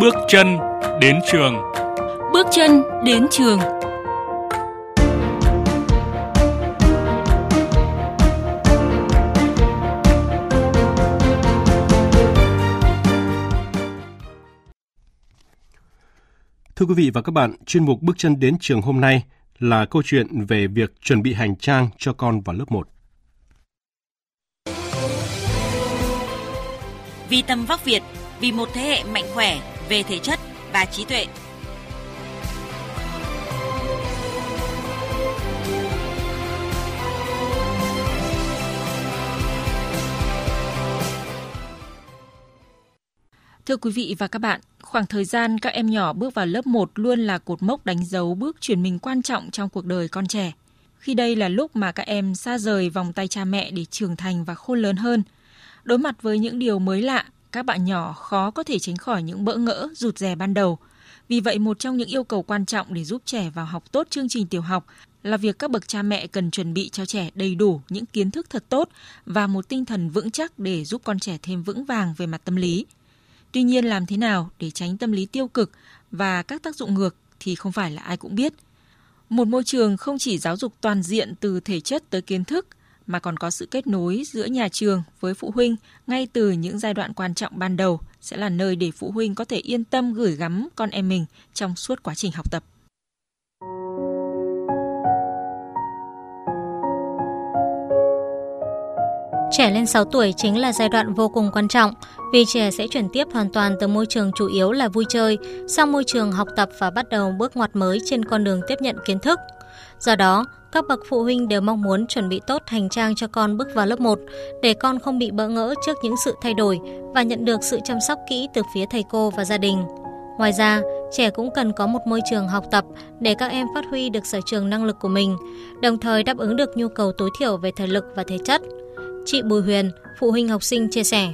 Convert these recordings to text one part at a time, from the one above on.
Bước chân đến trường. Bước chân đến trường. Thưa quý vị và các bạn, chuyên mục Bước chân đến trường hôm nay là câu chuyện về việc chuẩn bị hành trang cho con vào lớp 1. Vì tầm vóc Việt, vì một thế hệ mạnh khỏe về thể chất và trí tuệ. Thưa quý vị và các bạn, khoảng thời gian các em nhỏ bước vào lớp 1 luôn là cột mốc đánh dấu bước chuyển mình quan trọng trong cuộc đời con trẻ. Khi đây là lúc mà các em xa rời vòng tay cha mẹ để trưởng thành và khôn lớn hơn. Đối mặt với những điều mới lạ, các bạn nhỏ khó có thể tránh khỏi những bỡ ngỡ, rụt rè ban đầu. Vì vậy, một trong những yêu cầu quan trọng để giúp trẻ vào học tốt chương trình tiểu học là việc các bậc cha mẹ cần chuẩn bị cho trẻ đầy đủ những kiến thức thật tốt và một tinh thần vững chắc để giúp con trẻ thêm vững vàng về mặt tâm lý. Tuy nhiên làm thế nào để tránh tâm lý tiêu cực và các tác dụng ngược thì không phải là ai cũng biết. Một môi trường không chỉ giáo dục toàn diện từ thể chất tới kiến thức mà còn có sự kết nối giữa nhà trường với phụ huynh ngay từ những giai đoạn quan trọng ban đầu sẽ là nơi để phụ huynh có thể yên tâm gửi gắm con em mình trong suốt quá trình học tập. Trẻ lên 6 tuổi chính là giai đoạn vô cùng quan trọng vì trẻ sẽ chuyển tiếp hoàn toàn từ môi trường chủ yếu là vui chơi sang môi trường học tập và bắt đầu bước ngoặt mới trên con đường tiếp nhận kiến thức. Do đó, các bậc phụ huynh đều mong muốn chuẩn bị tốt hành trang cho con bước vào lớp 1 để con không bị bỡ ngỡ trước những sự thay đổi và nhận được sự chăm sóc kỹ từ phía thầy cô và gia đình. Ngoài ra, trẻ cũng cần có một môi trường học tập để các em phát huy được sở trường năng lực của mình, đồng thời đáp ứng được nhu cầu tối thiểu về thể lực và thể chất. Chị Bùi Huyền, phụ huynh học sinh chia sẻ.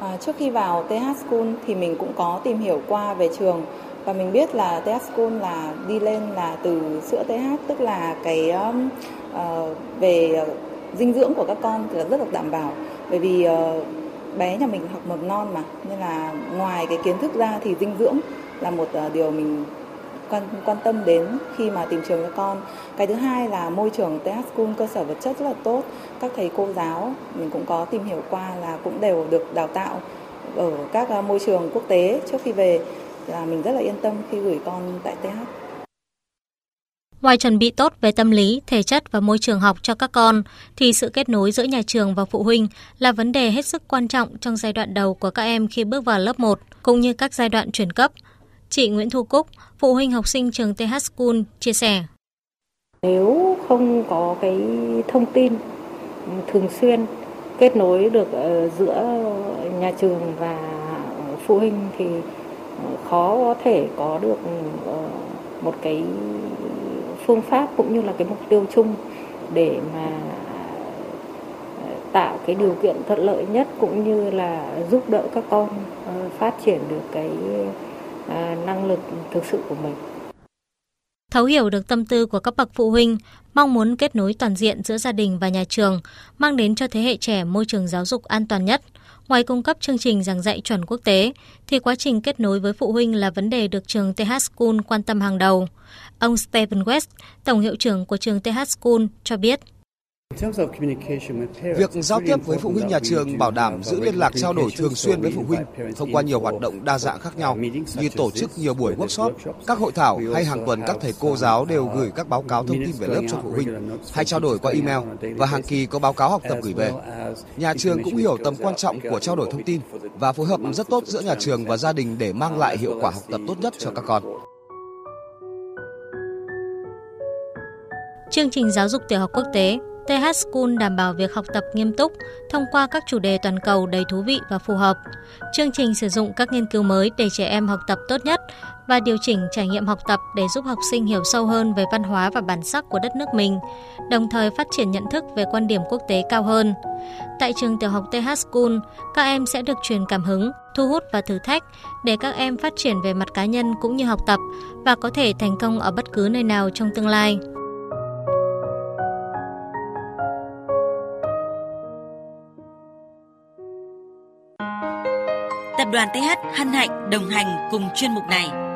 À, trước khi vào TH School thì mình cũng có tìm hiểu qua về trường và mình biết là TH School là đi lên là từ sữa TH tức là cái uh, về ờ, dinh dưỡng của các con thì là rất là đảm bảo. Bởi vì uh, bé nhà mình học mầm non mà nên là ngoài cái kiến thức ra thì dinh dưỡng là một uh, điều mình quan quan tâm đến khi mà tìm trường cho con. Cái thứ hai là môi trường TH School cơ sở vật chất rất là tốt. Các thầy cô giáo mình cũng có tìm hiểu qua là cũng đều được đào tạo ở các môi trường quốc tế trước khi về là mình rất là yên tâm khi gửi con tại TH. Ngoài chuẩn bị tốt về tâm lý, thể chất và môi trường học cho các con, thì sự kết nối giữa nhà trường và phụ huynh là vấn đề hết sức quan trọng trong giai đoạn đầu của các em khi bước vào lớp 1, cũng như các giai đoạn chuyển cấp. Chị Nguyễn Thu Cúc, phụ huynh học sinh trường TH School, chia sẻ. Nếu không có cái thông tin thường xuyên kết nối được ờ, giữa nhà trường và phụ huynh thì khó có thể có được ờ, một cái phương pháp cũng như là cái mục tiêu chung để mà ờ, tạo cái điều kiện thuận lợi nhất cũng như là giúp đỡ các con ờ, phát triển được cái năng lực thực sự của mình. Thấu hiểu được tâm tư của các bậc phụ huynh, mong muốn kết nối toàn diện giữa gia đình và nhà trường, mang đến cho thế hệ trẻ môi trường giáo dục an toàn nhất. Ngoài cung cấp chương trình giảng dạy chuẩn quốc tế, thì quá trình kết nối với phụ huynh là vấn đề được trường TH School quan tâm hàng đầu. Ông Stephen West, Tổng hiệu trưởng của trường TH School, cho biết. Việc giao tiếp với phụ huynh nhà trường bảo đảm giữ liên lạc trao đổi thường xuyên với phụ huynh thông qua nhiều hoạt động đa dạng khác nhau như tổ chức nhiều buổi workshop, các hội thảo hay hàng tuần các thầy cô giáo đều gửi các báo cáo thông tin về lớp cho phụ huynh hay trao đổi qua email và hàng kỳ có báo cáo học tập gửi về. Nhà trường cũng hiểu tầm quan trọng của trao đổi thông tin và phối hợp rất tốt giữa nhà trường và gia đình để mang lại hiệu quả học tập tốt nhất cho các con. Chương trình giáo dục tiểu học quốc tế TH School đảm bảo việc học tập nghiêm túc thông qua các chủ đề toàn cầu đầy thú vị và phù hợp. Chương trình sử dụng các nghiên cứu mới để trẻ em học tập tốt nhất và điều chỉnh trải nghiệm học tập để giúp học sinh hiểu sâu hơn về văn hóa và bản sắc của đất nước mình, đồng thời phát triển nhận thức về quan điểm quốc tế cao hơn. Tại trường tiểu học TH School, các em sẽ được truyền cảm hứng, thu hút và thử thách để các em phát triển về mặt cá nhân cũng như học tập và có thể thành công ở bất cứ nơi nào trong tương lai. Tập đoàn TH hân hạnh đồng hành cùng chuyên mục này.